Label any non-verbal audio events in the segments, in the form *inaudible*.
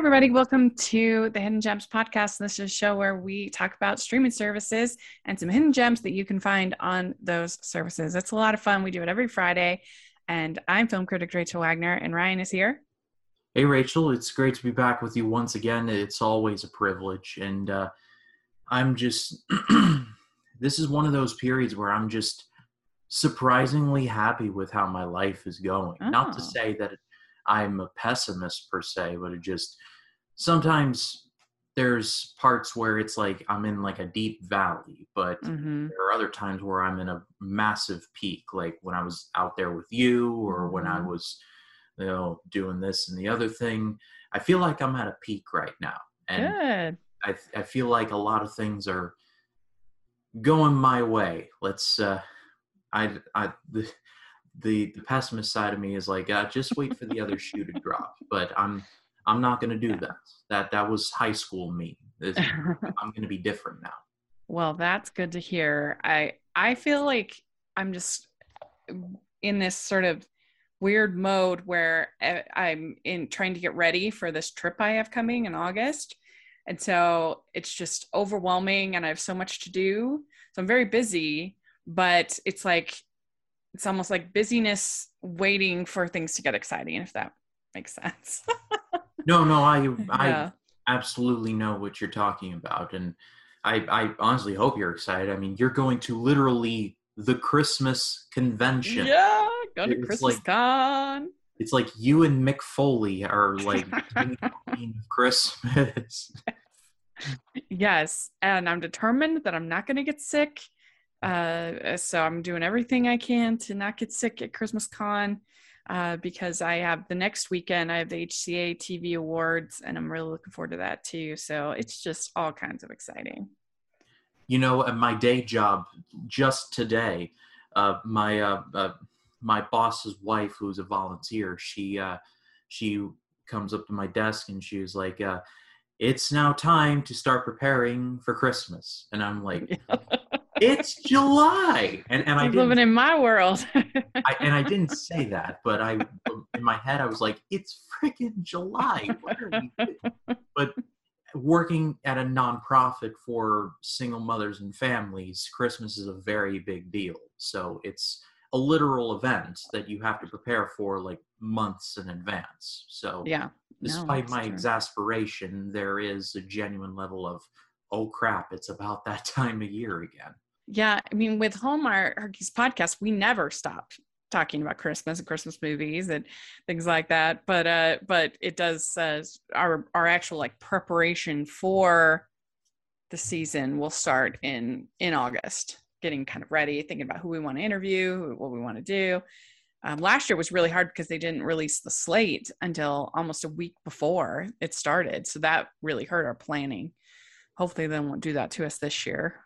everybody. Welcome to the Hidden Gems podcast. This is a show where we talk about streaming services and some hidden gems that you can find on those services. It's a lot of fun. We do it every Friday. And I'm film critic Rachel Wagner, and Ryan is here. Hey, Rachel. It's great to be back with you once again. It's always a privilege. And uh, I'm just, *clears throat* this is one of those periods where I'm just surprisingly happy with how my life is going. Oh. Not to oh. say that I'm a pessimist per se, but it just sometimes there's parts where it's like I'm in like a deep valley, but mm-hmm. there are other times where I'm in a massive peak, like when I was out there with you or when I mm-hmm. was, you know, doing this and the other thing. I feel like I'm at a peak right now. And Good. I, I feel like a lot of things are going my way. Let's, uh, I, I, the, the the pessimist side of me is like, uh, just wait for the other shoe to drop. But I'm I'm not going to do that. That that was high school me. *laughs* I'm going to be different now. Well, that's good to hear. I I feel like I'm just in this sort of weird mode where eh, I'm in trying to get ready for this trip I have coming in August. And so it's just overwhelming and I have so much to do. So I'm very busy, but it's like it's almost like busyness waiting for things to get exciting if that makes sense. *laughs* No no i i yeah. absolutely know what you're talking about and i i honestly hope you're excited. I mean you're going to literally the christmas convention. Yeah go to it's christmas like, con. it's like you and mick foley are like *laughs* christmas. Yes and i'm determined that i'm not going to get sick uh, so I'm doing everything I can to not get sick at Christmas Con uh, because I have the next weekend, I have the HCA TV Awards, and I'm really looking forward to that too. So it's just all kinds of exciting. You know, at my day job, just today, uh, my uh, uh, my boss's wife, who's a volunteer, she uh, she comes up to my desk and she was like, "It's now time to start preparing for Christmas," and I'm like. *laughs* it's July, and and I am living in my world. *laughs* I, and I didn't say that, but I in my head I was like, it's freaking July. but working at a nonprofit for single mothers and families, Christmas is a very big deal. So it's a literal event that you have to prepare for like months in advance. So yeah, despite no, my true. exasperation, there is a genuine level of oh crap, it's about that *laughs* time of year again. Yeah, I mean, with Hallmark's podcast, we never stop talking about Christmas and Christmas movies and things like that. But uh, but it does uh, our our actual like preparation for the season will start in in August, getting kind of ready, thinking about who we want to interview, what we want to do. Um, last year was really hard because they didn't release the slate until almost a week before it started, so that really hurt our planning. Hopefully, they won't do that to us this year.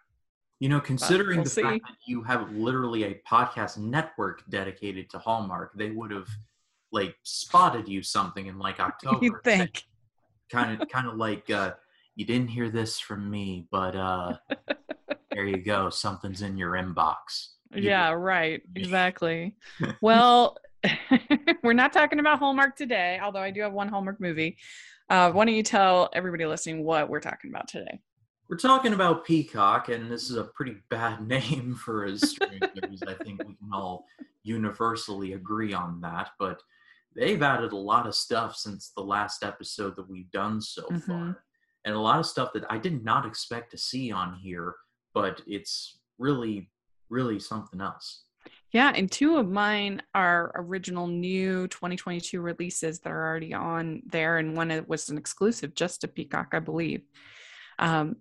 You know, considering we'll the see. fact that you have literally a podcast network dedicated to Hallmark, they would have like spotted you something in like *laughs* October. You think? Kind of, kind of like uh, you didn't hear this from me, but uh, *laughs* there you go. Something's in your inbox. You yeah, right. *laughs* Exactly. well, we're not talking about Hallmark today, although I do have one Hallmark movie. Uh, why don't you tell everybody listening what we're talking about today? We're talking about Peacock, and this is a pretty bad *laughs* name for a streaming service. I think we can all universally agree on that. But they've added a lot of stuff since the last episode that we've done so mm-hmm. far, and a lot of stuff that I did not expect to see on here. But it's really, really something else. Yeah, and two of mine are original new 2022 releases that are already on there, and one was an exclusive just to Peacock, I believe. Um,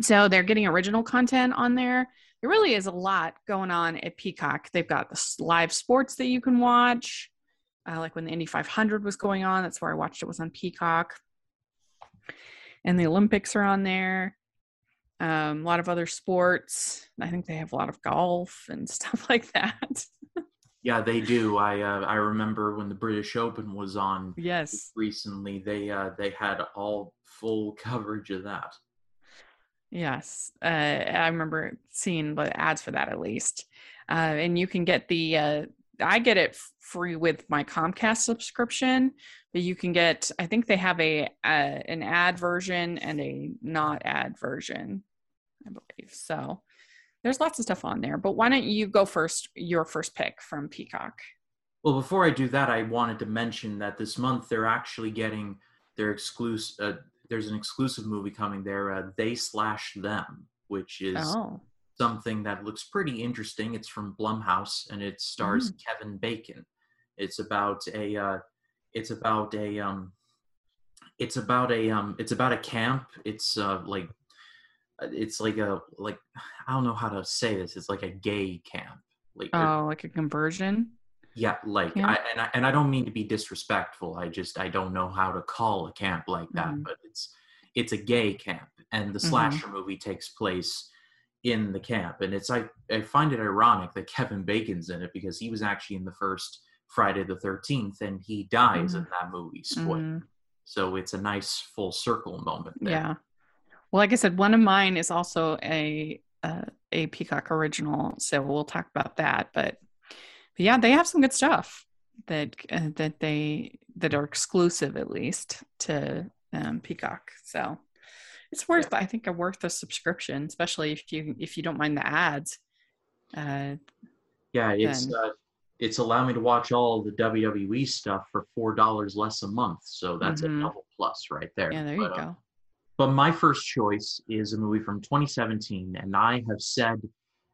so they're getting original content on there. There really is a lot going on at Peacock. They've got the live sports that you can watch, uh, like when the Indy 500 was going on. That's where I watched it. Was on Peacock, and the Olympics are on there. Um, a lot of other sports. I think they have a lot of golf and *laughs* stuff like that. yeah, they do. I uh, I remember when the British Open was on. Yes. Recently, they uh, they had all full coverage of that. Yes, uh, I remember seeing the ads for that at least. Uh, and you can get the, uh, I get it free with my Comcast subscription, but you can get. I think they have a, a an ad version and a not ad version. I believe so. There's lots of stuff on there, but why don't you go first? Your first pick from Peacock. Well, before I do that, I wanted to mention that this month they're actually getting their exclusive. There's an exclusive movie coming there, uh, They Slash Them, which is Oh, something that looks pretty interesting. It's from Blumhouse and it stars Kevin Bacon. It's about a. Uh, it's about a. Um, it's about a. Um, it's about a camp. It's uh, like. It's like a like I don't know how to say this. It's like a gay camp. Like oh, like a conversion. Yeah, like Yeah. I and I and I don't mean to be disrespectful. I just I don't know how to call a camp like that, Mhm. but it's it's a gay camp, and the Mhm. slasher movie takes place in the camp, and it's I I find it ironic that *laughs* Kevin Bacon's in it because he was actually in the first Friday the Thirteenth, and he dies in that movie. Spoiler. Mhm. So it's a nice full circle moment. There. Yeah. Well, like I said, one of mine is also a uh, a Peacock original, so we'll talk about that. But yeah, they have some good stuff that uh, that they that are exclusive at least to um, Peacock. So it's worth, I think, a worth a subscription, especially if you if you don't mind the ads. Uh, Yeah, it's uh, it's allowed me to watch all the WWE stuff for four dollars less a month. So that's Mhm. a double plus right there. yeah, there you But, uh, go. But my first choice is a movie from 2017, and I have said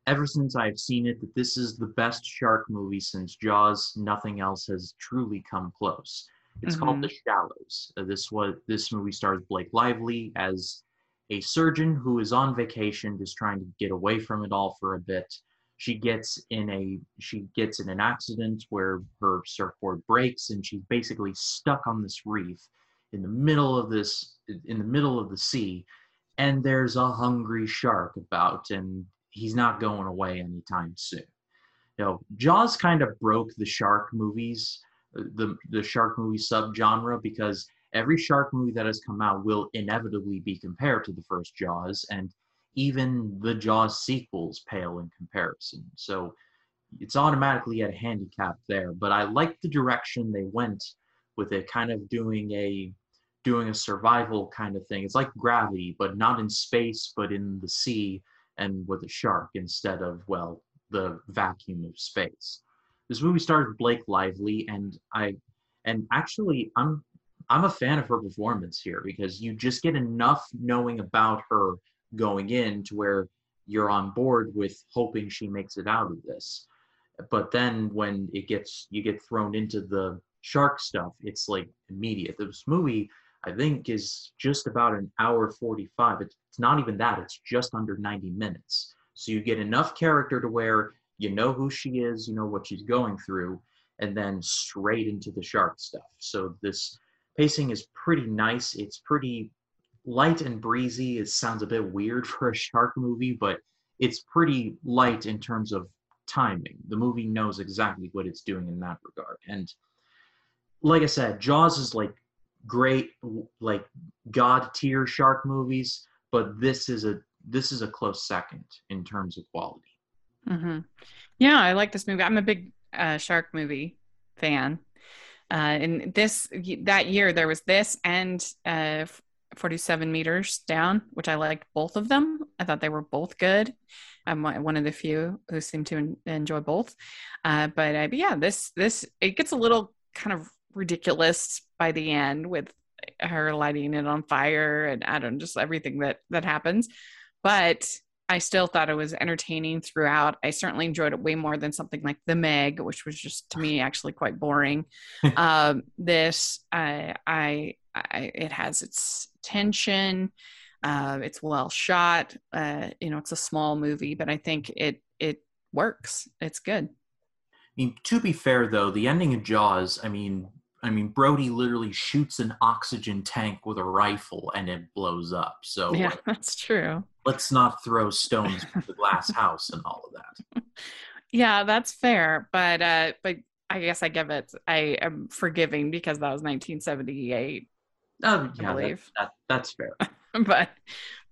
ever since I've seen it that this is the best shark movie since Jaws. Nothing else has truly come close. It's called Mhm. The Shallows. Uh, this was this movie stars Blake Lively as a surgeon who is on vacation, just trying to get away from it all for a bit. She gets in a she gets in an accident where her surfboard breaks, and she's basically stuck on this reef in the middle of this in the middle of the sea and there's a hungry shark about and he's not going away anytime soon you know jaws kind of broke the shark movies uh, the the shark movie subgenre because every shark movie that has come out will inevitably be compared to the first jaws and even the jaws sequels pale in comparison so it's automatically at a handicap there but i like the direction they went with it kind of doing a doing a survival kind of thing. It's like gravity, but not in space, but in the sea and with a shark instead of, well, the vacuum of space. This movie stars Blake Lively, and I, and actually, I'm, I'm a fan of her performance here because you just get enough knowing about her going in to where you're on board with hoping she makes it out of this. But then when it gets, you get thrown into the shark stuff, it's like immediate. This movie I think is just about an hour 45. It's, it's not even that, it's just under 90 minutes. So you get enough character to where you know who she is, you know what she's going through, and then straight into the shark stuff. So this pacing is pretty nice. It's pretty light and breezy. It sounds a bit weird *laughs* for a shark movie, but it's pretty light in terms of timing. The movie knows exactly what it's doing in that regard. And like I said, Jaws is like great like god tier shark movies but this is a this is a close second in terms of quality hmm Yeah, I like this movie. I'm a big uh, shark movie fan. Uh, and this that year there was this and uh, 47 meters down, which I liked both of them. I thought they were both good. I'm one one of the few who seem to enjoy both. Uh, but, uh, but yeah, this this it gets a little kind of ridiculous by the end with her lighting it on fire and I don't just everything that that happens. But I still thought it was entertaining throughout. I certainly enjoyed it way more than something like The Meg, which was just to me actually quite boring. *laughs* um, this, I, I, I, it has its tension. Uh, it's well shot. Uh, you know, it's a small movie, but I think it it works. It's good. i mean to be fair though the ending of jaws i mean i mean brody literally shoots an oxygen tank with a rifle and it blows up so yeah, like, that's true. let's not throw stones at the glass house and all of that *laughs* Yeah, that's fair. But uh, but I guess I give it. I am forgiving because that was 1978. oh I yeah that, believe. that, that's fair *laughs* but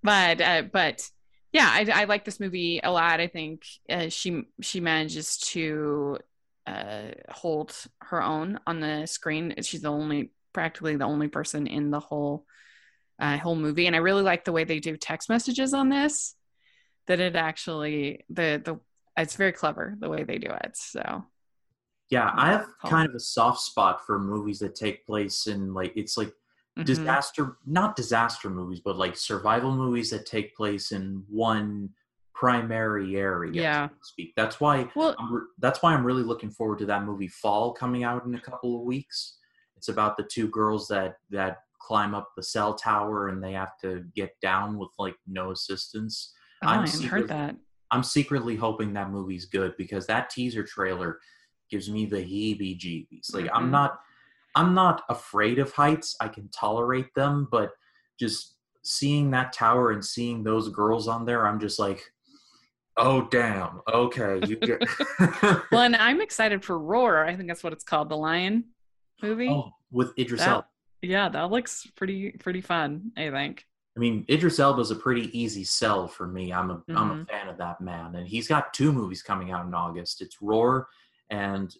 but uh, but yeah I, I like this movie a lot i think uh, she she manages to uh, hold her own on the screen she's the only practically the only person in the whole uh, whole movie, and I really like the way they do text messages on this. That it actually the the it's very clever the way they do it. So yeah, I have kind of a soft spot for movies that take place in like it's like mm-hmm. disaster, not disaster movies, but like survival movies that take place in one primary area. Yeah, so speak. That's why. Well, re- that's why I'm really looking forward to that movie Fall coming out in a couple of weeks. It's about the two girls that that climb up the cell tower and they have to get down with like no assistance. Oh, I'm I haven't heard that. I'm secretly hoping that movie's good because that teaser trailer gives me the heebie-jeebies. Like mm-hmm. I'm not I'm not afraid of heights. I can tolerate them, but just seeing that tower and seeing those girls on there, I'm just like, oh damn. Okay, you get. *laughs* well, and I'm excited for Roar. I think that's what it's called, the Lion movie. Oh, with Idris Elba. Yeah, that looks pretty pretty fun. I think. I mean, Idris Elba is a pretty easy sell for me. I'm a am a mm-hmm. fan of that man, and he's got two movies coming out in August. It's Roar and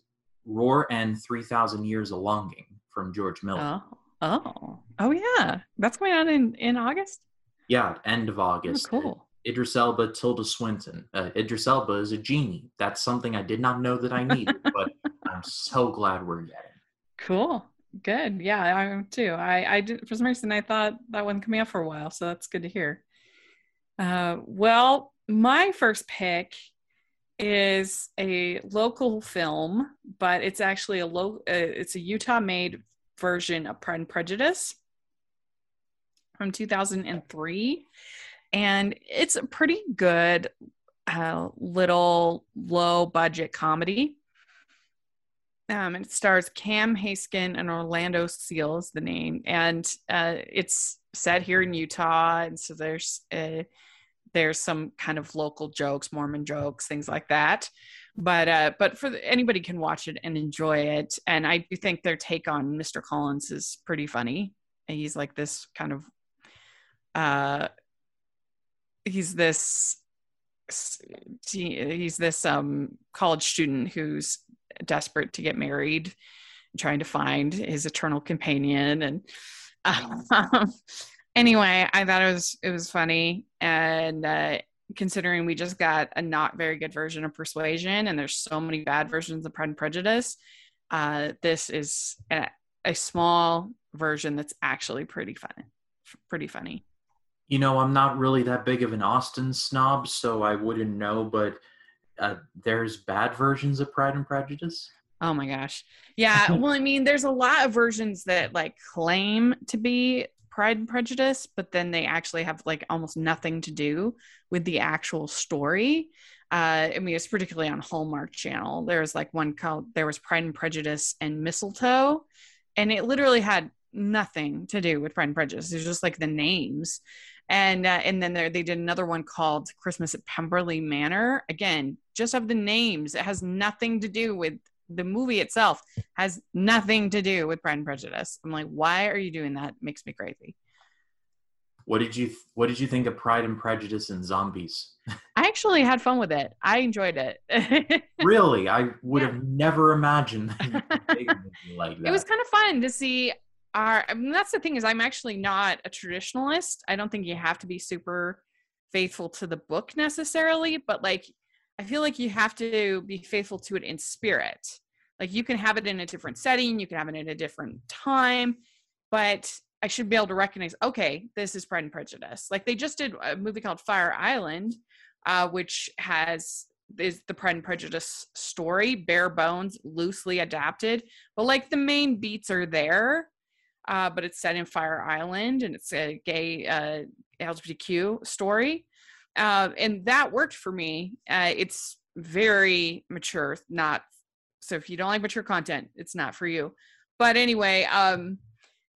Roar and Three Thousand Years of Longing from George Miller. Oh, oh, oh yeah, that's going on in in August. Yeah, end of August. Oh, cool. Idris Elba, Tilda Swinton. Uh, Idris Elba is a genie. That's something I did not know that I needed, but I'm so glad we're getting. Cool. Good. Yeah, I am too. I, I did for some reason I thought that wasn't coming up for a while, so that's good to hear. Uh, well, my first pick is a local film, but it's actually a low. Uh, it's a Utah-made version of Pride and Prejudice from 2003, and it's a pretty good uh, little low-budget comedy. Um, it stars Kam Heskin and Orlando Seals, the name, and uh, it's set here in Utah, and so there's uh, there's some kind of local jokes, Mormon jokes, things like that. But uh, but for the, anybody can watch it and enjoy it, and I do think their take on Mr. Collins is pretty funny. He's like this kind of uh, he's this he's this um college student who's desperate to get married, trying to find his eternal companion, and um, *laughs* anyway, I thought it was it was funny, and uh, considering we just got a not very good version of Persuasion, and there's so many bad versions of Pride and Prejudice, uh, this is a, a small version that's actually pretty fun, pretty funny. You know, I'm not really that big of an Austen snob, so I wouldn't know, but uh, there's bad versions of Pride and Prejudice. Oh my gosh. Yeah. *laughs* well, I mean, there's a lot of versions that like claim to be Pride and Prejudice, but then they actually have like almost nothing to do with the actual story. Uh, I mean, it's particularly on Hallmark Channel. There was like one called There was Pride and Prejudice and Mistletoe, and it literally had nothing to do with Pride and Prejudice. It's just like the names. And uh, and then there, they did another one called Christmas at Pemberley Manor. Again, just of the names. It has nothing to do with the movie itself has nothing to do with Pride and Prejudice. I'm like, why are you doing that? It makes me crazy. What did you What did you think of Pride and Prejudice and zombies? I actually had fun with it. I enjoyed it. *laughs* really, I would yeah. have never imagined like that. It was kind of fun to see. Our, I mean, that's the thing is, I'm actually not a traditionalist. I don't think you have to be super faithful to the book necessarily, but like I feel like you have to be faithful to it in spirit. Like you can have it in a different setting, you can have it in a different time, but I should be able to recognize, okay, this is Pride and Prejudice. Like they just did a movie called Fire Island, uh, which has is the Pride and Prejudice story, bare bones, loosely adapted, but like the main beats are there. Uh, but it's set in Fire Island and it's a gay uh, LGBTQ story uh, and that worked for me. Uh, it's very mature, not so. If you don't like mature content, it's not for you. But anyway, um,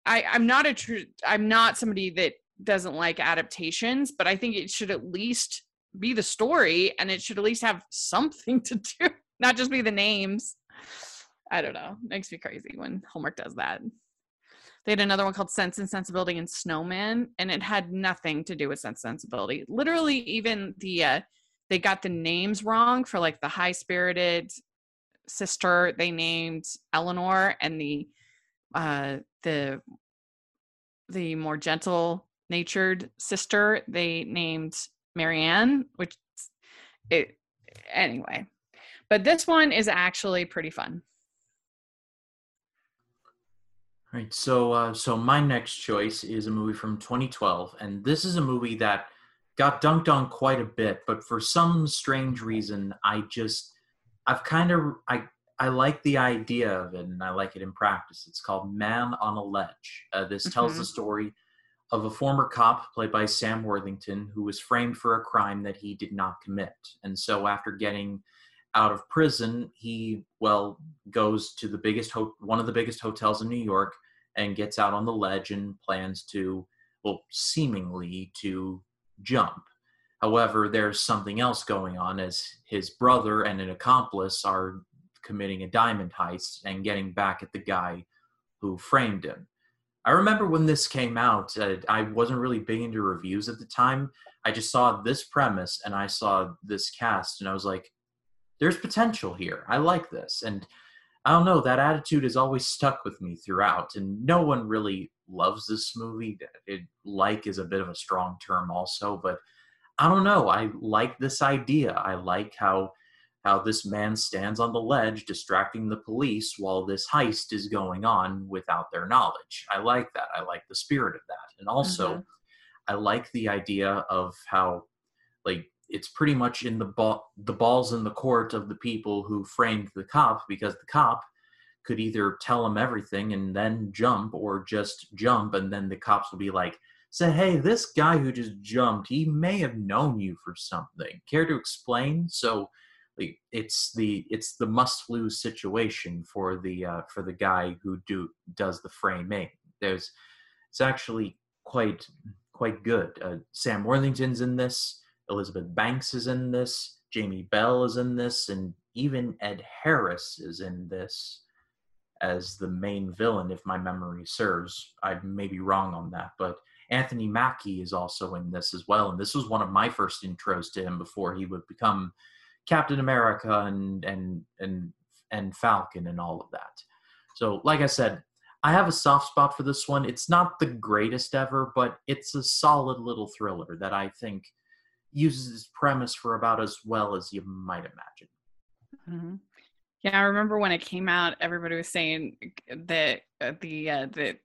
I, I'm not a true. I'm not somebody that doesn't like adaptations, but I think it should at least be the story, and it should at least have something *laughs* to do, not just be the names. I don't know. Makes me crazy when Hallmark does that. They had another one called Sense and Sensibility and Snowman, and it had nothing to do with Sense and Sensibility. Literally, even the uh, they got the names wrong for like the high spirited sister they named Eleanor, and the uh, the the more gentle natured sister they named Marianne, which it anyway. But this one is actually pretty fun. Right. So, uh, so my next choice is a movie from 2012, and this is a movie that got dunked on quite a bit, but for some strange reason, I just, I've kind of, I, I like the idea of it, and I like it in practice. It's called Man on a Ledge. Uh, this mm-hmm. tells the story of a former cop played by Sam Worthington who was framed for a crime that he did not commit, and so after getting out of prison, he well goes to the biggest ho- one of the biggest hotels in New York and gets out on the ledge and plans to well seemingly to jump. However, there's something else going on as his brother and an accomplice are committing a diamond heist and getting back at the guy who framed him. I remember when this came out, uh, I wasn't really big into reviews at the time. I just saw this premise and I saw this cast and I was like, there's potential here. I like this. And I don't know, that attitude has always stuck with me throughout. And no one really loves this movie. It, like is a bit of a strong term also, but I don't know. I like this idea. I like how how this man stands on the ledge distracting the police while this heist is going on without their knowledge. I like that. I like the spirit of that. And also mm-hmm. I like the idea of how like it's pretty much in the ball the balls in the court of the people who framed the cop because the cop could either tell him everything and then jump or just jump and then the cops will be like say hey this guy who just jumped he may have known you for something. Care to explain? So it's the it's the must lose situation for the uh, for the guy who do does the framing. There's it's actually quite quite good. Uh, sam worthington's in this Elizabeth Banks is in this, Jamie Bell is in this, and even Ed Harris is in this as the main villain, if my memory serves. I may be wrong on that, but Anthony Mackie is also in this as well. And this was one of my first intros to him before he would become Captain America and and and and Falcon and all of that. So, like I said, I have a soft spot for this one. It's not the greatest ever, but it's a solid little thriller that I think uses its premise for about as well as you might imagine. Mm-hmm. Yeah, I remember when it came out, everybody was saying that uh, the uh, that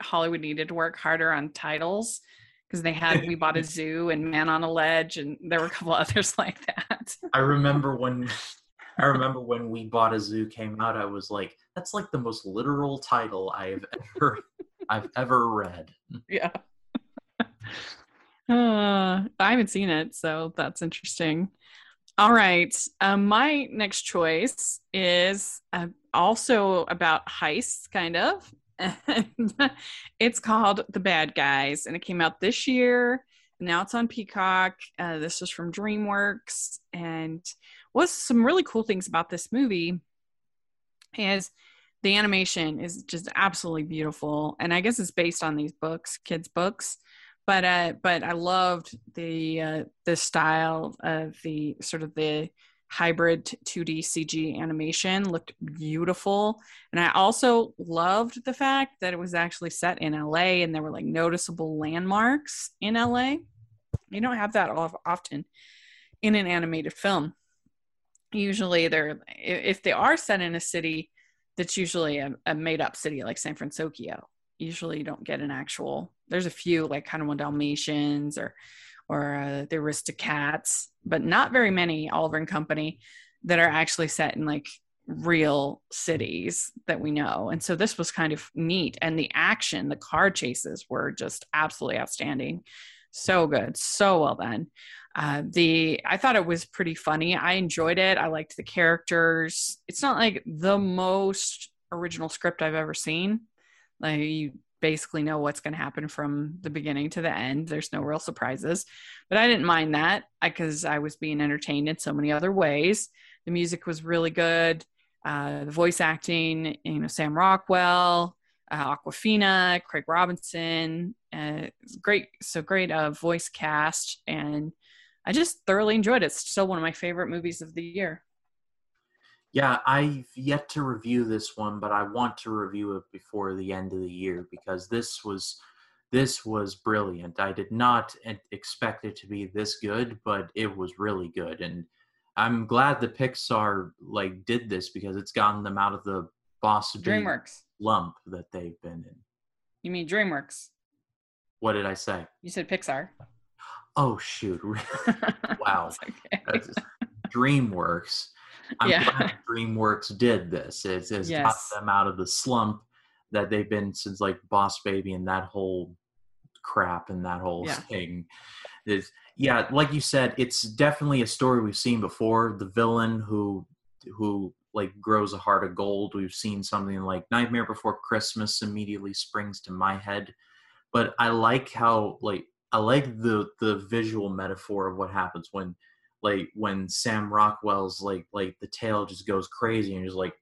Hollywood needed to work harder on titles because they had "We Bought a *laughs* Zoo" and "Man on a Ledge," and there were a couple *laughs* others like that. I remember when I remember when "We Bought a Zoo" came out. I was like, "That's like the most literal title I've ever I've ever read." *laughs* Yeah. Uh, I haven't seen it, so that's interesting. All right. Um, my next choice is uh, also about heists, kind of. *laughs* it's called The Bad Guys, and it came out this year. Now it's on Peacock. Uh, this is from DreamWorks, and was some really cool things about this movie is the animation is just absolutely beautiful, and I guess it's based on these books, kids' books but uh, but I loved the uh, the style of the sort of the hybrid 2D CG animation looked beautiful. And I also loved the fact that it was actually set in LA and there were like noticeable landmarks in LA. You don't have that often in an animated film. Usually they're if they are set in a city that's usually a, a made up city like San Francisco. Usually you don't get an actual there's a few like kind of one Dalmatians or or uh, the Aristocats, but not very many Oliver and Company that are actually set in like real cities that we know. And so this was kind of neat. And the action, the car chases were just absolutely outstanding. So good, so well done. Uh, the I thought it was pretty funny. I enjoyed it. I liked the characters. It's not like the most original script I've ever seen. Like you basically know what's going to happen from the beginning to the end. There's no real surprises, but I didn't mind that because I, was being entertained in so many other ways. The music was really good. Uh, the voice acting, you know, Sam Rockwell, uh, Awkwafina, Craig Robinson, uh, great. So great uh, voice cast, and I just thoroughly enjoyed it. It's still one of my favorite movies of the year. Yeah, I've yet to review this one, but I want to review it before the end of the year because this was this was brilliant. I did not expect it to be this good, but it was really good and I'm glad the Pixar like did this because it's gotten them out of the boss DreamWorks lump that they've been in. You mean DreamWorks? What did I say? You said Pixar. Oh shoot! *laughs* wow, *laughs* okay. DreamWorks. I'm yeah. glad *laughs* DreamWorks did this. It's, it's yes. got them out of the slump that they've been since like Boss Baby and that whole crap and that whole yeah. thing. Is yeah, like you said, it's definitely a story we've seen before. The villain who who like grows a heart of gold. We've seen something like Nightmare Before Christmas immediately springs to my head. But I like how like I like the the visual metaphor of what happens when like when Sam Rockwell's like like the tail just goes crazy and just like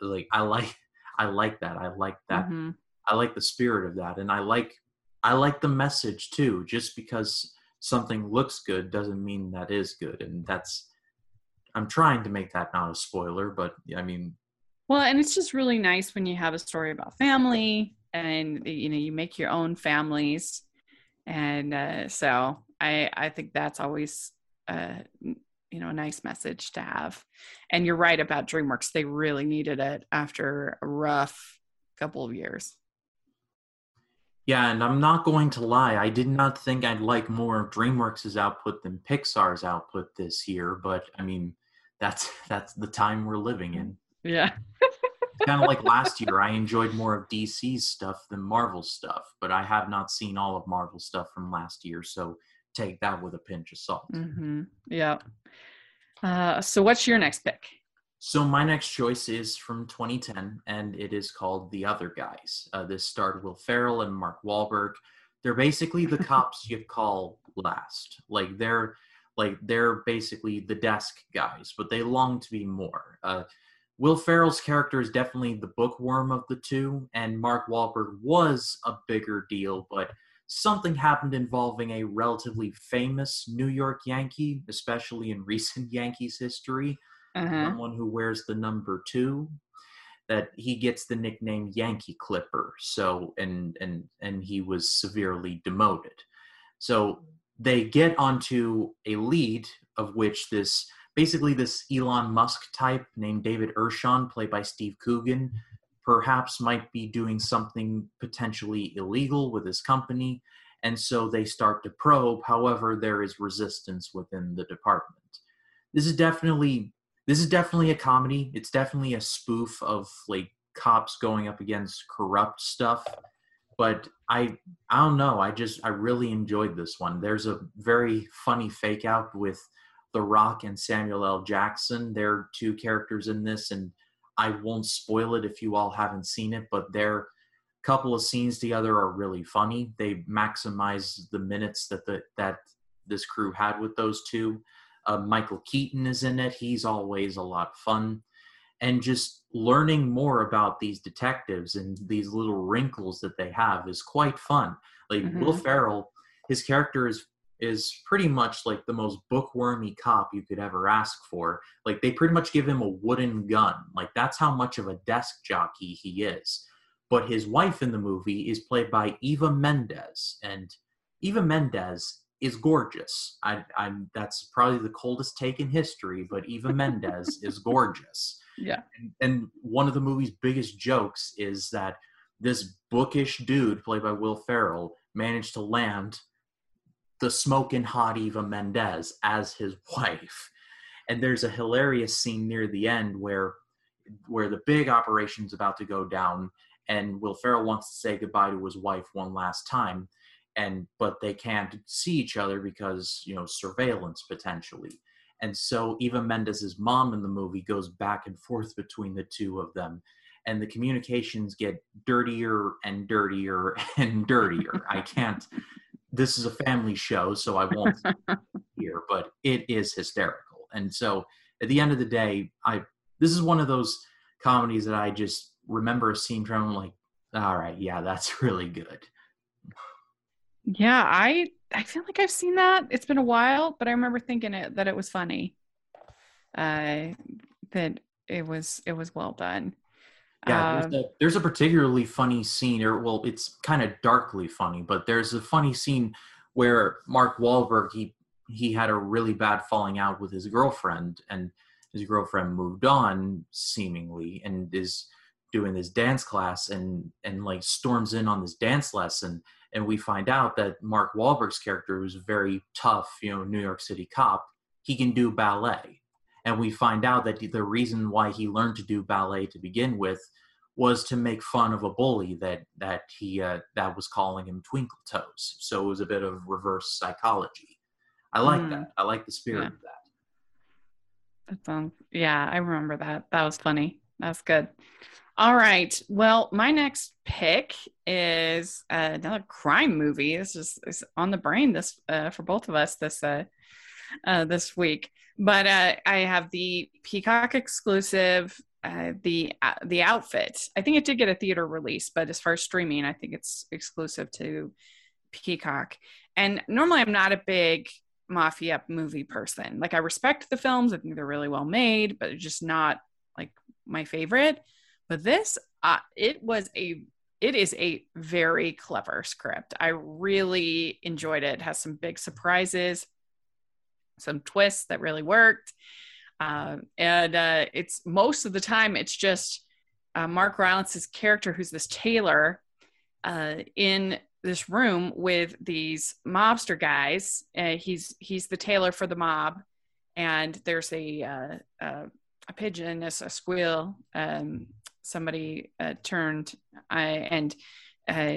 like I like *laughs* I like that. I like that. Mm-hmm. I like the spirit of that and I like I like the message too. Just because something looks good doesn't mean that is good and that's I'm trying to make that not a spoiler, but I mean well, and it's just really nice when you have a story about family and you know you make your own families and uh, so I I think that's always uh, you know a nice message to have. And you're right about DreamWorks; they really needed it after a rough couple of years. Yeah, and I'm not going to lie. I did not think I'd like more of DreamWorks' output than Pixar's output this year, but I mean, that's *laughs* that's the time we're living in. Yeah. kind of like *laughs* last year, I enjoyed more of DC's stuff than Marvel stuff, but I have not seen all of Marvel stuff from last year, so take that with a pinch of salt. Mm-hmm. Yeah. Uh, so, what's your next pick? So, my next choice is from 2010, and it is called The Other Guys. Uh, this starred Will Ferrell and Mark Wahlberg. They're basically the *laughs* cops you call last. Like they're like they're basically the desk guys, but they long to be more. Uh, Will Ferrell's character is definitely the bookworm of the two, and Mark Wahlberg was a bigger deal, but something happened involving a relatively famous New York Yankee, especially in *laughs* recent Yankees history, uh-huh. someone who wears the number two, that he gets the nickname Yankee Clipper. So, and and and he was severely demoted. So they get onto a lead of which this basically this Elon Musk type named David Ershon, played by Steve Coogan, perhaps might be doing something potentially illegal with his company. And so they start to probe. However, there is resistance within the department. This is definitely this is definitely a comedy. It's definitely a spoof of like cops going up against corrupt stuff. But I I don't know. I just I really enjoyed this one. There's a very funny fake out with the Rock and Samuel L. Jackson. They're two characters in this, and I won't spoil it if you all haven't seen it, but their couple of scenes together are really funny. They maximize the minutes that the that this crew had with those two. Uh, Michael Keaton is in it. He's always a lot of fun. And just learning more about these detectives and these little wrinkles that they have is quite fun. Like mm-hmm. Will Ferrell, his character is is pretty much like the most bookwormy cop you could ever ask for. Like they pretty much give him a wooden gun. Like that's how much of a desk jockey he is. But his wife in the movie is played by Eva Mendes, and Eva Mendes is gorgeous. I, I'm that's probably the coldest take in history, but Eva *laughs* Mendes is gorgeous. Yeah. And, and one of the movie's biggest jokes is that this bookish dude played by Will Ferrell managed to land the smoking hot Eva Mendes as his *laughs* wife. And there's a hilarious scene near the end where where the big operation's about to go down and Will Ferrell wants to say goodbye to his wife one last time and but they can't see each other because you know surveillance potentially and so eva mendes's mom in the movie goes back and forth between the two of them and the communications get dirtier and dirtier *laughs* and dirtier i can't this is a family show, so I won't *laughs* here, but it is hysterical. And so at the end of the day, I this is one of those comedies that I just remember a scene from like, all right, yeah, that's *laughs* really good. Yeah, I I feel like I've seen that. It's been a while, but I remember thinking it that it was funny. Uh that it was it was well done. Yeah, Um, there's, a, there's a particularly funny scene, or well, it's kind of darkly funny, but there's a funny scene where Mark Wahlberg he he had a really bad falling out with his girlfriend, and his girlfriend moved on seemingly, and is doing this dance class, and and like storms in on this dance lesson, and we find out that Mark Wahlberg's character, who's a very tough, you know, New York City cop, he can do ballet and we find out that the reason why he learned to do ballet to begin with was to make fun of a bully that that he uh, that was calling him twinkle toes so it was a bit of reverse psychology i like Mm. that i like the spirit Yeah. of that That sounds, yeah, I remember that. That was funny. That's good. All right. Well, my next pick is uh, another crime movie. This is, is on the brain this uh, for both of us this uh, uh, this week. But uh, I have the Peacock exclusive, uh, the uh, the outfit. I think it did get a theater release, but as far as streaming, I think it's exclusive to Peacock. And normally, I'm not a big mafia movie person. Like I respect the films. I think they're really well made, but just not like my favorite. But this, uh, it was a, it is a very clever script. I really enjoyed it. it has some big surprises, some twists that really worked, uh, and uh, it's most of the time it's just uh, Mark Rylance's character, who's this tailor, uh, in this room with these mobster guys. Uh, he's he's the tailor for the mob, and there's a uh, uh, a pigeon, a, a squeal. Um, somebody turned, and and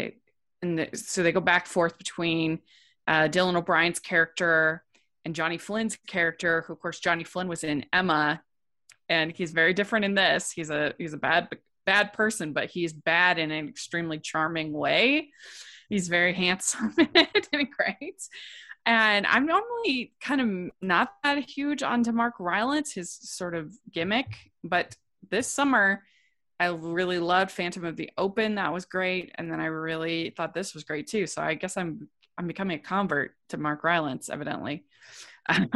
the, so they go back forth between Dylan O'Brien's character and Johnny Flynn's character, who of course Johnny Flynn was in Emma, and he's very different in this. He's a he's a bad bad person, but he's bad in an extremely charming way. He's very *laughs* handsome *laughs* and great. And I'm normally kind of not that huge onto Mark Rylance, his sort of gimmick, but this summer I really loved Phantom of the Open. That was great, and then I really thought this was great too. So I guess I'm I'm becoming a convert to Mark Rylance, evidently. *laughs*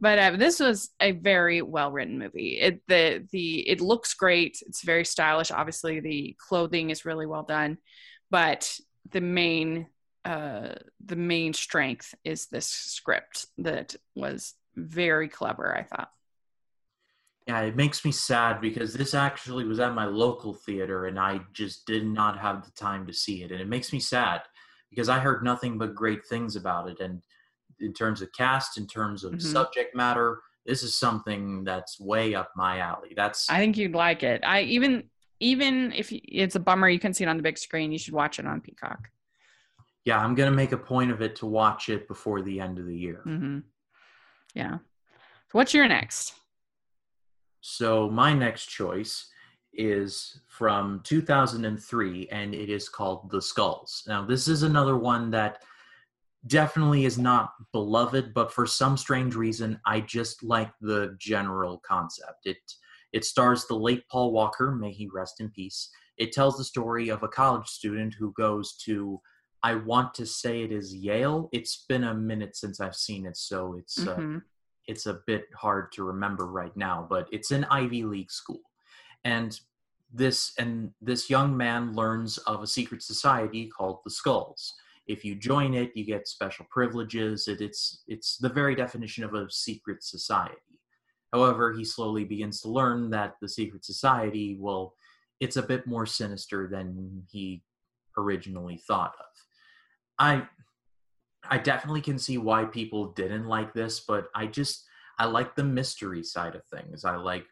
but uh, this was a very well written movie. It the the it looks great. It's very stylish. Obviously, the clothing is really well done, but the main uh, the main strength is this script that was very clever. I thought. yeah it makes me sad because this actually was at my local theater and i just did not have the time to see it and it makes me sad because i heard nothing but great things about it and in terms of cast in terms of Mhm. subject matter this is something that's way up my alley that's I think you'd like it. I even even if it's a bummer you can't see it on the big screen, you should watch it on Peacock. yeah i'm gonna make a point of it to watch it before the end of the year hmm Yeah. So what's your next? So my next choice is from 2003 and it is called The Skulls. Now this is another one that definitely is not beloved but for some strange reason I just like the general concept. It it stars the late Paul Walker, may he rest in peace. It tells the story of a college student who goes to I want to say it is Yale. It's been a minute since I've seen it so it's uh, Mhm. it's a bit hard to remember right now, but it's an Ivy League school. And this and this young man learns of a secret society called the Skulls. If you join it, you get special privileges. It, it's it's the very definition of a secret society. However, he slowly begins to learn that the secret society, well, it's a bit more sinister than he originally thought of. I I definitely can see why people didn't like this, but I just I like the mystery side of things. I like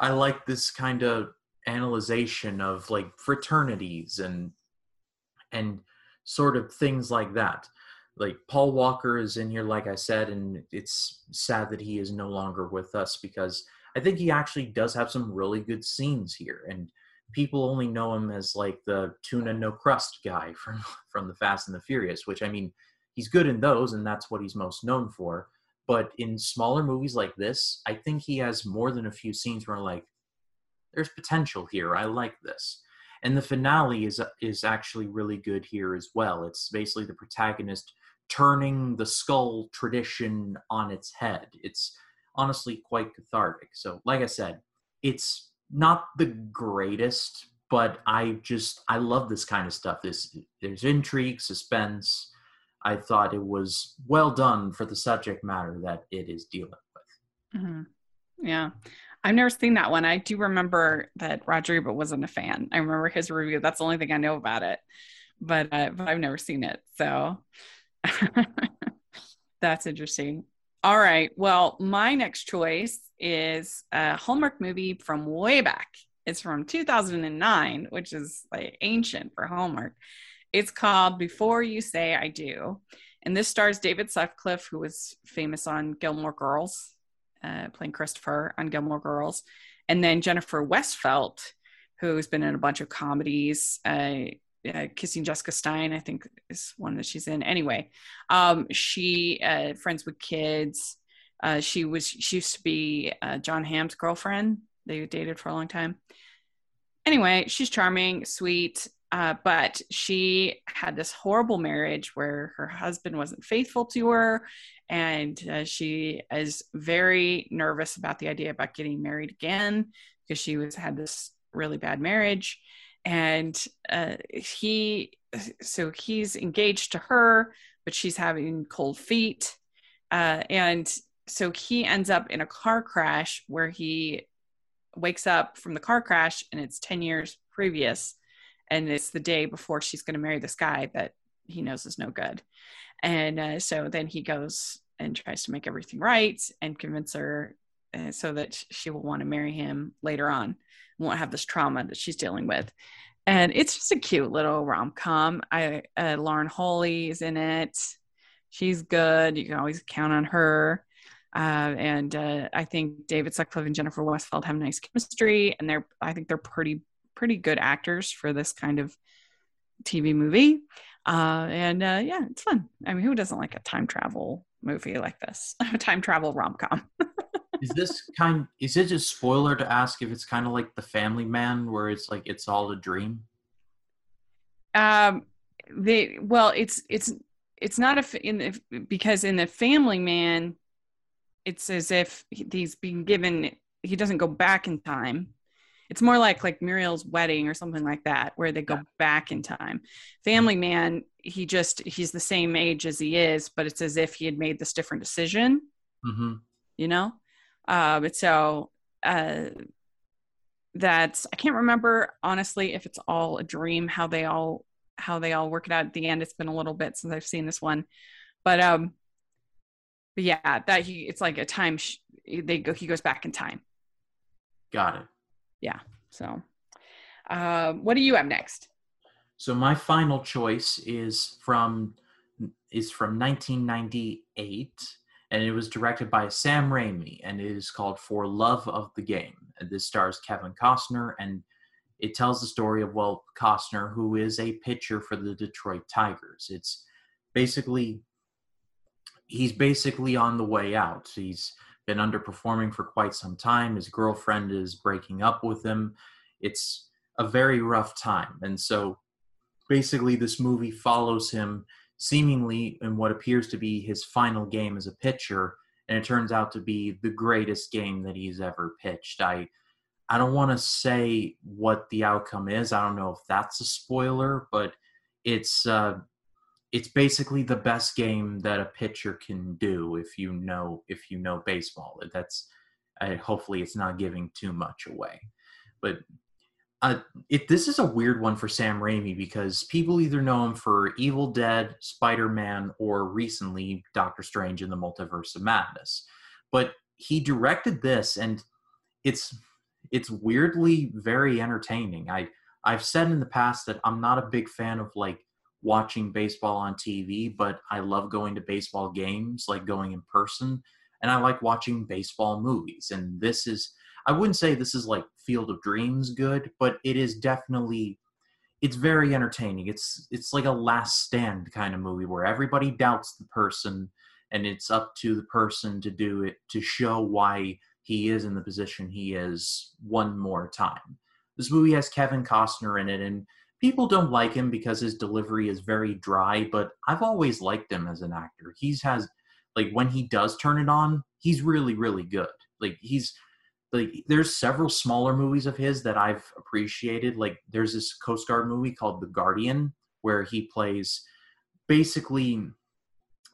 I like this kind of analyzation of like fraternities and and sort of things like that. Like Paul Walker is in here, like I said, and it's sad that he is no longer with us because I think he actually does have some really good scenes here. And people only know him as like the tuna no crust guy *laughs* from from the Fast and the Furious, which I mean, he's good in those, and that's what he's most known for. But in smaller movies like this, I think he has more than a few scenes where I'm like, there's potential here. I like this. And the finale is is actually really good here as well. It's basically the protagonist turning the skull tradition on its head. It's honestly quite cathartic. So, like I said, it's not the greatest, but I just I love this kind of stuff. This there's intrigue, suspense. I thought it was well done for the subject matter that it is dealing with. Mm-hmm. Yeah. I've never seen that one. I do remember that Roger Ebert wasn't a fan. I remember his review. That's the only thing I know about it, but uh, but I've never seen it. So *laughs* that's interesting. All right. Well, my next choice is a Hallmark movie from way back. It's from 2009, which is like ancient for Hallmark. It's called Before You Say I Do. And this stars David Sutcliffe, who was famous on Gilmore Girls, uh, playing Christopher on Gilmore Girls. And then Jennifer Westfeldt, who's been in a bunch of comedies. Uh, uh, Kissing Jessica Stein, I think is one that she's in. Anyway, um, she uh, friends with kids. Uh, she was she used to be uh, Jon Hamm's girlfriend. They dated for a long time. Anyway, she's charming, sweet, uh, but she had this horrible marriage where her husband wasn't faithful to her, and uh, she is very nervous about the idea about getting married again because she was had this really bad marriage, and uh, he so he's engaged to her, but she's having cold feet, uh, and so he ends up in a car crash where he wakes up from the car crash and it's 10 years previous and it's the day before she's going to marry this guy that he knows is no good. And uh, so then he goes and tries to make everything right and convince her uh, so that she will want to marry him later on won't have this trauma that she's dealing with. And it's just a cute little rom-com. I uh, lauren holly is in it. She's good. You can always count on her. Uh, and uh, I think David Sutcliffe and Jennifer Westfeldt have nice chemistry, and they're I think they're pretty pretty good actors for this kind of TV movie. Uh, and uh, yeah, it's fun. I mean, who doesn't like a time travel movie like this? *laughs* a time travel rom com. *laughs* is this kind? Is it a spoiler to ask if it's kind of like The Family Man, where it's like it's all a dream? Um, they well, it's it's it's not a in the because in the Family Man it's as if he's being given he doesn't go back in time it's more like like muriel's wedding or something like that where they go yeah. back in time family man he just he's the same age as he is but it's as if he had made this different decision mm-hmm. you know uh, but so uh, that's i can't remember honestly if it's all a dream how they all how they all work it out at the end it's been a little bit since i've seen this one but um but yeah, that he it's like a time sh- they go he goes back in time. Got it. Yeah. So, uh, what do you have next? So my final choice is from is from 1998, and it was directed by Sam Raimi, and it is called For Love of the Game. This stars Kevin Costner, and it tells the story of well Costner, who is a pitcher for the Detroit Tigers. It's basically he's basically on the way out. He's been underperforming for quite some time. His girlfriend is breaking up with him. It's a very rough time. And so basically, this movie follows him seemingly in what appears to be his final game as a pitcher. And it turns out to be the greatest game that he's ever pitched. I I don't want to say what the outcome is. I don't know if that's a spoiler, but it's uh, it's basically the best game that a pitcher can do if you know if you know baseball. That's uh, hopefully it's not giving too much away, but uh, it this is a weird one for Sam Raimi because people either know him for Evil Dead, Spider Man, or recently Doctor Strange in the Multiverse of Madness. But he directed this, and it's it's weirdly very entertaining. I I've said in the past that I'm not a big fan of like watching baseball on TV, but I love going to baseball games, like going in person, and I like watching baseball movies. And this is, I wouldn't say this is like Field of Dreams good, but it is definitely, it's very entertaining. It's it's like a last stand kind of movie where everybody doubts the person, and it's up to the person to do it to show why he is in the position he is one more time. This movie has Kevin Costner in it, and people don't like him because his delivery is very dry, but I've always liked him as an actor. He's has like when he does turn it on, he's really really good. Like he's like there's several smaller movies of his that I've appreciated. Like there's this Coast Guard movie called The Guardian where he plays basically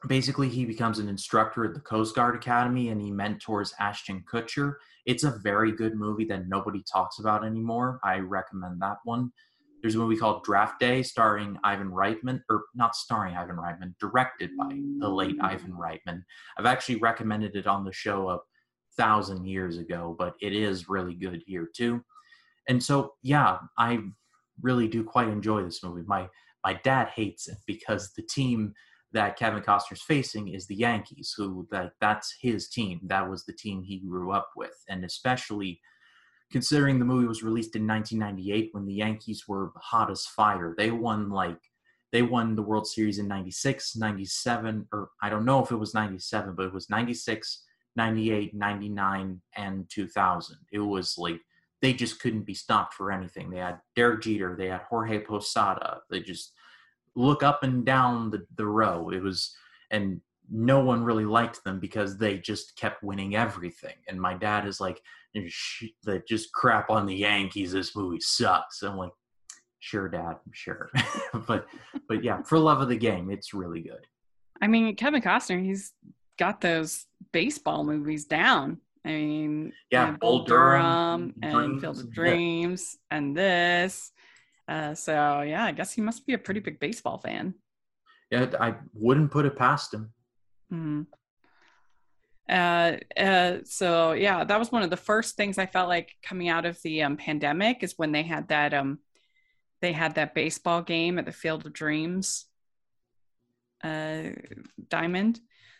basically he becomes an instructor at the Coast Guard Academy and he mentors Ashton Kutcher. It's a very good movie that nobody talks about anymore. I recommend that one. There's a movie called Draft Day starring Ivan Reitman, or not starring Ivan Reitman, directed by the late Ivan Reitman. I've actually recommended it on the show a thousand years ago, but it is really good here too. And so, yeah, I really do quite enjoy this movie. My my dad hates it because the team that Kevin Costner's facing is the Yankees, who that that's his team. That was the team he grew up with, and especially considering the movie was released in 1998 when the Yankees were hot as fire. They won like they won the World Series in 96, 97 or I don't know if it was 97, but it was 96, 98, 99 and 2000. It was like they just couldn't be stopped for anything. They had Derek Jeter, they had Jorge Posada. They just look up and down the, the row. It was, and no one really liked them because they just kept winning everything. And my dad is like, that just crap on the Yankees. This movie sucks. I'm like, sure, dad, sure. *laughs* but, but yeah, for love of the game, it's really good. I mean, Kevin Costner, he's got those baseball movies down. I mean, yeah, Bull Durham, and Field of Dreams, yeah. and this. Uh, so yeah, I guess he must be a pretty big baseball fan. Yeah, I wouldn't put it past him. Mm. Uh, uh, so yeah, that was one of the first things I felt like coming out of the um, pandemic is when they had that um, they had that baseball game at the Field of Dreams uh, Diamond.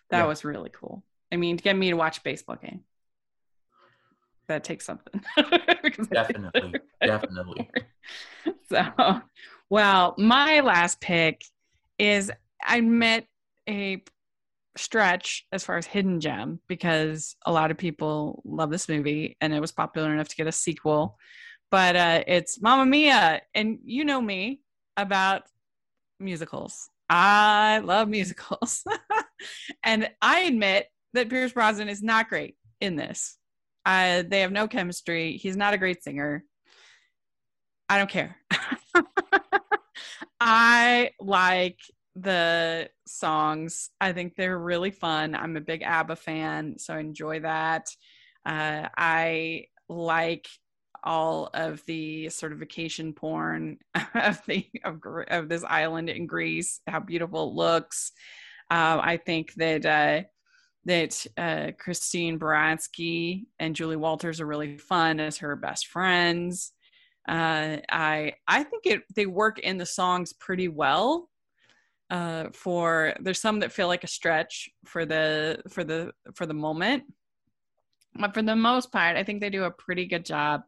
That yeah. was really cool. I mean, to get me to watch a baseball game that takes something. *laughs* definitely, definitely. *laughs* So, well, my last pick is I met a stretch as far as hidden gem because a lot of people love this movie and it was popular enough to get a sequel. But uh, it's Mamma Mia, and you know me about musicals. I love musicals, *laughs* and I admit that Pierce Brosnan is not great in this. Uh, they have no chemistry. He's not a great singer. I don't care. *laughs* I like the songs. I think they're really fun. I'm a big ABBA fan, so I enjoy that. Uh, I like all of the vacation porn *laughs* of the of, of this island in Greece, how beautiful it looks. Uh, I think that uh, that uh, Christine Baranski and Julie Walters are really fun as her best friends. Uh, I I think it they work in the songs pretty well. Uh, for there's some that feel like a stretch for the for the for the moment, but for the most part, I think they do a pretty good job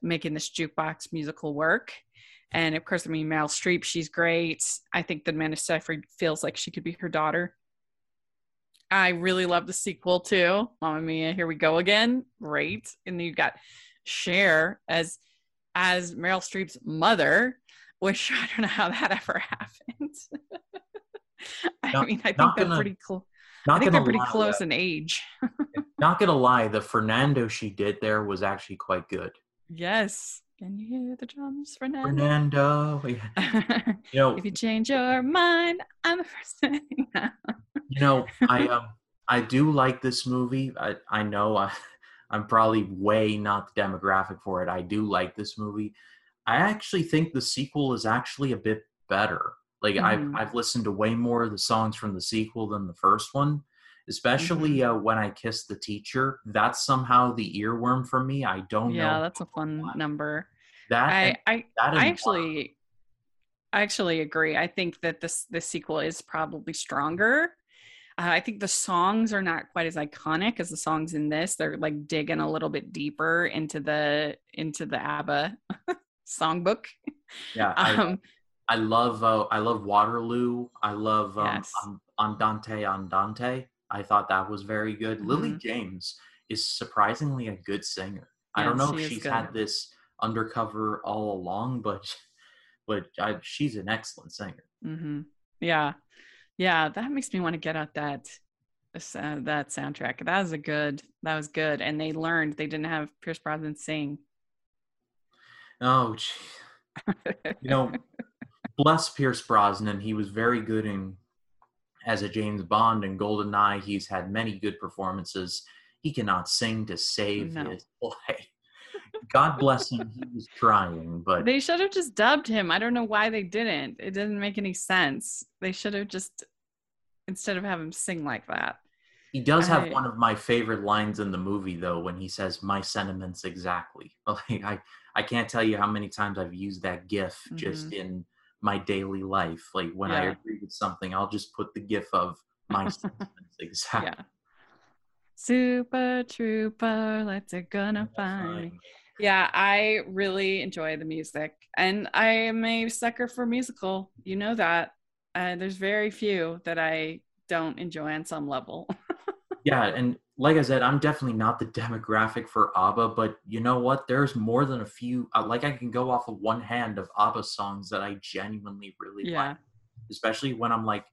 making this jukebox musical work. And of course, I mean Meryl Streep, she's great. I think that Amanda Seyfried feels like she could be her daughter. I really love the sequel too. Mamma Mia, here we go again. Great. And then you've got Cher as as Meryl Streep's mother, which *laughs* I don't know how that ever *laughs* happened. *laughs* I not, mean, I think they're gonna, pretty close. I think they're pretty close in age. *laughs* *laughs* not gonna lie, the Fernando she did there was actually quite good. Yes. Can you hear the drums, Fernando? Fernando. Yeah. you know, if you change your mind, I'm the first thing. you know, I um, I do like this movie. I I know I, I'm probably way not the demographic for it. I do like this movie. I actually think the sequel is actually a bit better. Like mm-hmm. I've I've listened to way more of the songs from the sequel than the first one especially mm-hmm. uh, when I kissed the teacher. That's somehow the earworm for me. I don't yeah, know. Yeah, that's a fun number. That I I, that I actually I actually agree. I think that this the sequel is probably stronger. Uh, I think the songs are not quite as iconic as the songs in this. They're like digging a little bit deeper into the into the ABBA *laughs* songbook. Yeah, um, I, love uh, I love Waterloo. I love um, yes. Andante Andante. I thought that was very good. Mm-hmm. Lily James is surprisingly a good singer. I don't know if she's good. had this undercover all along, *laughs* but but I, she's an excellent singer. Mm-hmm. Yeah, yeah, that makes me want to get out that uh, that soundtrack. That was a good. That was good, and they learned they didn't have Pierce Brosnan sing. Oh, gee. you know, *laughs* bless Pierce Brosnan. He was very good in as a James Bond and GoldenEye. He's had many good performances. He cannot sing to save No. his *laughs* life. God bless him. He was trying, but They should have just dubbed him. I don't know why they didn't. It didn't make any sense. They should have just instead of have him sing like that. he does have I- one of my favorite lines in the movie, though, when he says, "My sentiments exactly." *laughs* Like I, I can't tell you how many times I've used that GIF just mm-hmm. in my daily life. Like when I Mm-hmm. Agree with something, I'll just put the GIF of my *laughs* exactly. Yeah. Super Trooper, let's a gonna find. me. Yeah, I really enjoy the music, and I am a sucker for musical. You know that. Uh, there's very few that I don't enjoy on some level. *laughs* Yeah, and like I said, I'm definitely not the demographic for ABBA, but you know what? There's more than a few. uh, Like I can go off of one hand of ABBA songs that I genuinely really yeah, like, especially when I'm like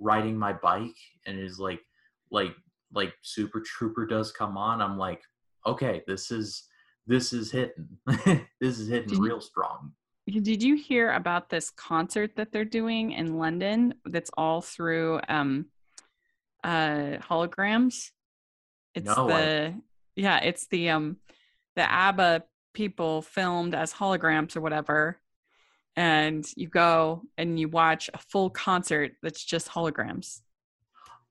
riding my bike and it's like, like, like Super Trooper does come on. I'm like, okay, this is this is hitting. *laughs* this is hitting Did real strong. did you hear about this concert that they're doing in London? That's all through um, uh, holograms. It's No, I- the yeah, it's the um, the ABBA people filmed as holograms or whatever. And you go and you watch a full concert that's just holograms.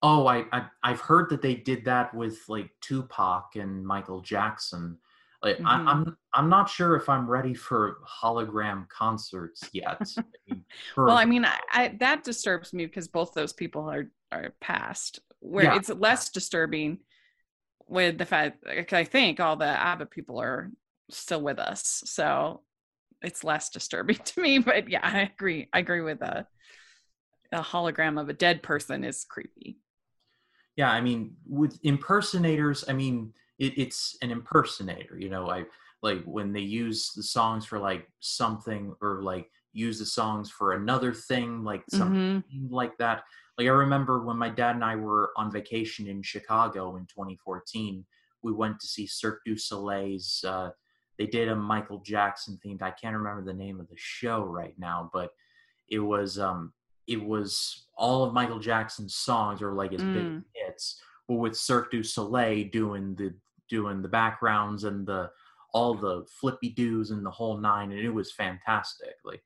Oh, I, I I've heard that they did that with like Tupac and Michael Jackson. Like Mhm. I, I'm I'm not sure if I'm ready for hologram concerts yet. I mean, *laughs* for- Well, I mean, I, I that disturbs me because both those people are are past. Where Yeah. it's less disturbing with the fact like, I think all the ABBA people are still with us, so it's less disturbing *laughs* to me. But yeah, I agree. I agree with a a hologram of a dead person is creepy. yeah, I mean, with impersonators, I mean, it, it's an impersonator. You know, I like when they use the songs for like something or like use the songs for another thing, like something Mhm. like that. Like I remember when my dad and I were on vacation in Chicago in 2014, we went to see Cirque du Soleil's. Uh, they did a Michael Jackson themed. I can't remember the name of the show right now, but it was um it was all of Michael Jackson's songs or like his big Mm. hits, but with Cirque du Soleil doing the doing the backgrounds and the all the flippy doos and the whole nine, and it was fantastic. Like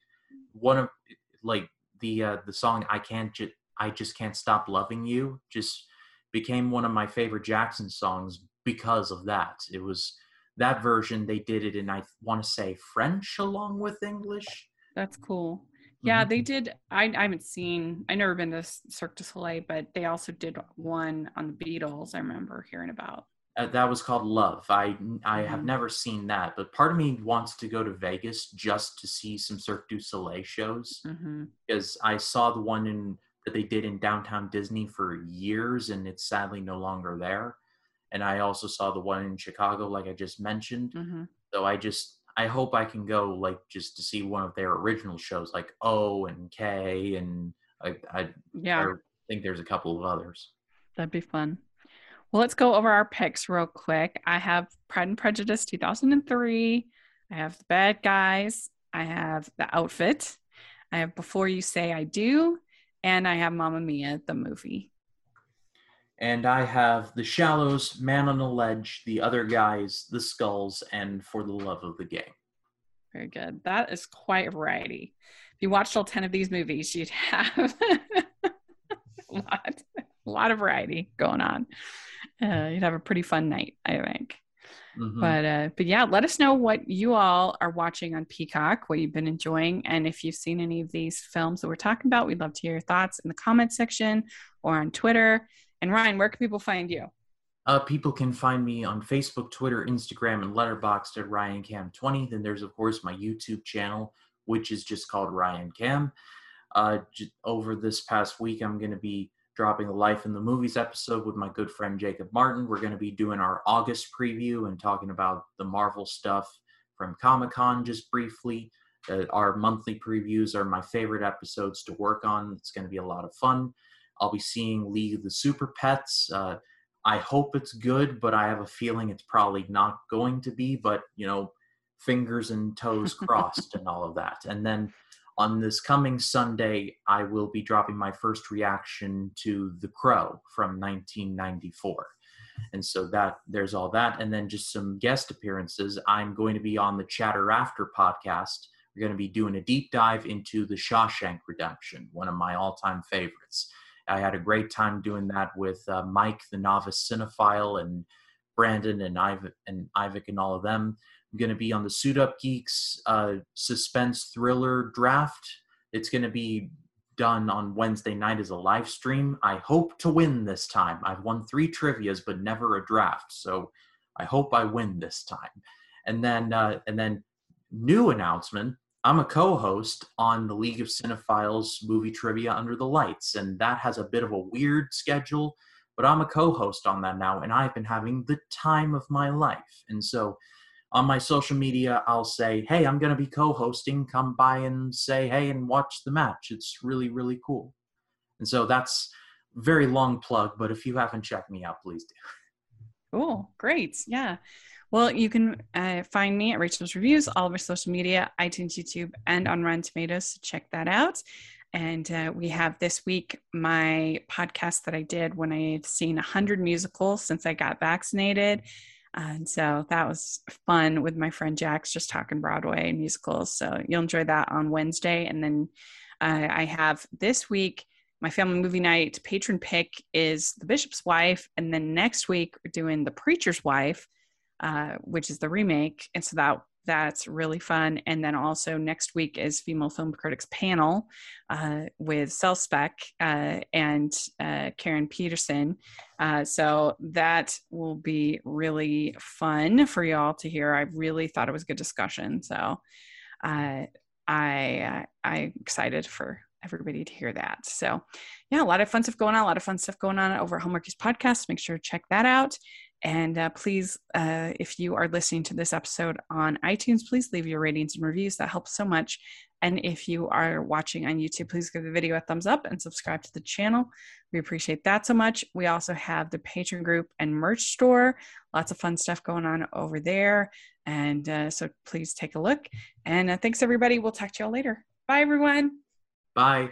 one of like the uh, the song I can't just I just can't stop loving you just became one of my favorite Jackson songs because of that. It was that version they did it in I want to say French along with English. That's cool. Yeah, they did. I, I haven't seen. I never been to Cirque du Soleil, but they also did one on the Beatles. I remember hearing about. Uh, that was called Love. I I have Mhm. never seen that, but part of me wants to go to Vegas just to see some Cirque du Soleil shows hmm because I saw the one in that they did in downtown Disney for years, and it's sadly no longer there. And I also saw the one in Chicago, like I just mentioned. hmm So I just I hope I can go like just to see one of their original shows, like O and K, and I I, Yeah. I think there's a couple of others. That'd be fun. Well, let's go over our picks real quick. I have Pride and Prejudice 2003. I have The Bad Guys. I have The Outfit. I have Before You Say I Do. And I have Mamma Mia, the movie. And I have The Shallows, Man on the Ledge, The Other Guys, The Skulls, and For the Love of the Game. Very good. That is quite a variety. If you watched all 10 of these movies, you'd *laughs* have a lot, a lot of variety going on. Uh, you'd have a pretty fun night, I think. Mhm. But uh, but yeah, let us know what you all are watching on Peacock, what you've been enjoying, and if you've seen any of these films that we're talking about, we'd love to hear your thoughts in the comment section or on Twitter. And Ryan, where can people find you? Uh, people can find me on Facebook, Twitter, Instagram, and Letterboxd at RyanCam20. Then there's, of course, my YouTube channel, which is just called Ryan Cam. Uh, j- over this past week, I'm going to be dropping the Life in the Movies episode with my good friend Jacob Martin. We're going to be doing our August preview and talking about the Marvel stuff from Comic Con just briefly. Uh, our monthly previews are my favorite episodes to work on. It's going to be a lot of fun. I'll be seeing League of the Super Pets. Uh, I hope it's good, but I have a feeling it's probably not going to be. But you know, fingers and toes *laughs* crossed and all of that. And then on this coming Sunday, I will be dropping my first reaction to The Crow from 1994. And so that there's all that, and then just some guest appearances. I'm going to be on the Chatter After podcast. We're going to be doing a deep dive into the Shawshank Redemption, one of my all-time favorites. I had a great time doing that with uh, Mike, the novice cinephile, and Brandon and and Ivik and all of them. I'm going to be on the Suit Up Geeks uh, suspense thriller draft. It's going to be done on Wednesday night as a live stream. I hope to win this time. I've won three trivia's, but never a draft, so I hope I win this time. And then, uh, and then, new announcement: I'm a co-host on the League of Cinephiles movie trivia Under the Lights, and that has a bit of a weird schedule. But I'm a co-host on that now, and I've been having the time of my life. And so, on my social media, I'll say, hey, I'm going to be co hosting. Come by and say, hey, and watch the match. It's really, really cool. And so that's very long plug, but if you haven't checked me out, please do. Cool. Great. Yeah. Well, you can uh, find me at Rachel's Reviews, all of our social media, iTunes, YouTube, and on Rotten Tomatoes. So check that out. And uh, we have this week my podcast that I did when I had seen 100 musicals since I got vaccinated. And so that was fun with my friend Jax, just talking Broadway musicals. So you'll enjoy that on Wednesday. And then uh, I have this week, my family movie night patron pick is The Bishop's Wife. And then next week, we're doing The Preacher's Wife, uh, which is the remake. And so that that's really fun. And then also next week is Female Film Critics Panel uh, with Celspec uh, and uh, Karen Peterson. Uh, so that will be really fun for y'all to hear. I really thought it was a good discussion. So I uh, I'm excited for everybody to hear that. So, yeah, a lot of fun stuff going on, a lot of fun stuff going on over Hallmarkies podcast. Make sure to check that out. And uh, please, uh, if you are listening to this episode on iTunes, please leave your ratings and reviews. That helps so much. And if you are watching on YouTube, please give the video a thumbs up and subscribe to the channel. We appreciate that so much. We also have the patron group and merch store. Lots of fun stuff going on over there. And uh, so please take a look. And uh, thanks, everybody. We'll talk to y'all later. Bye, everyone. Bye.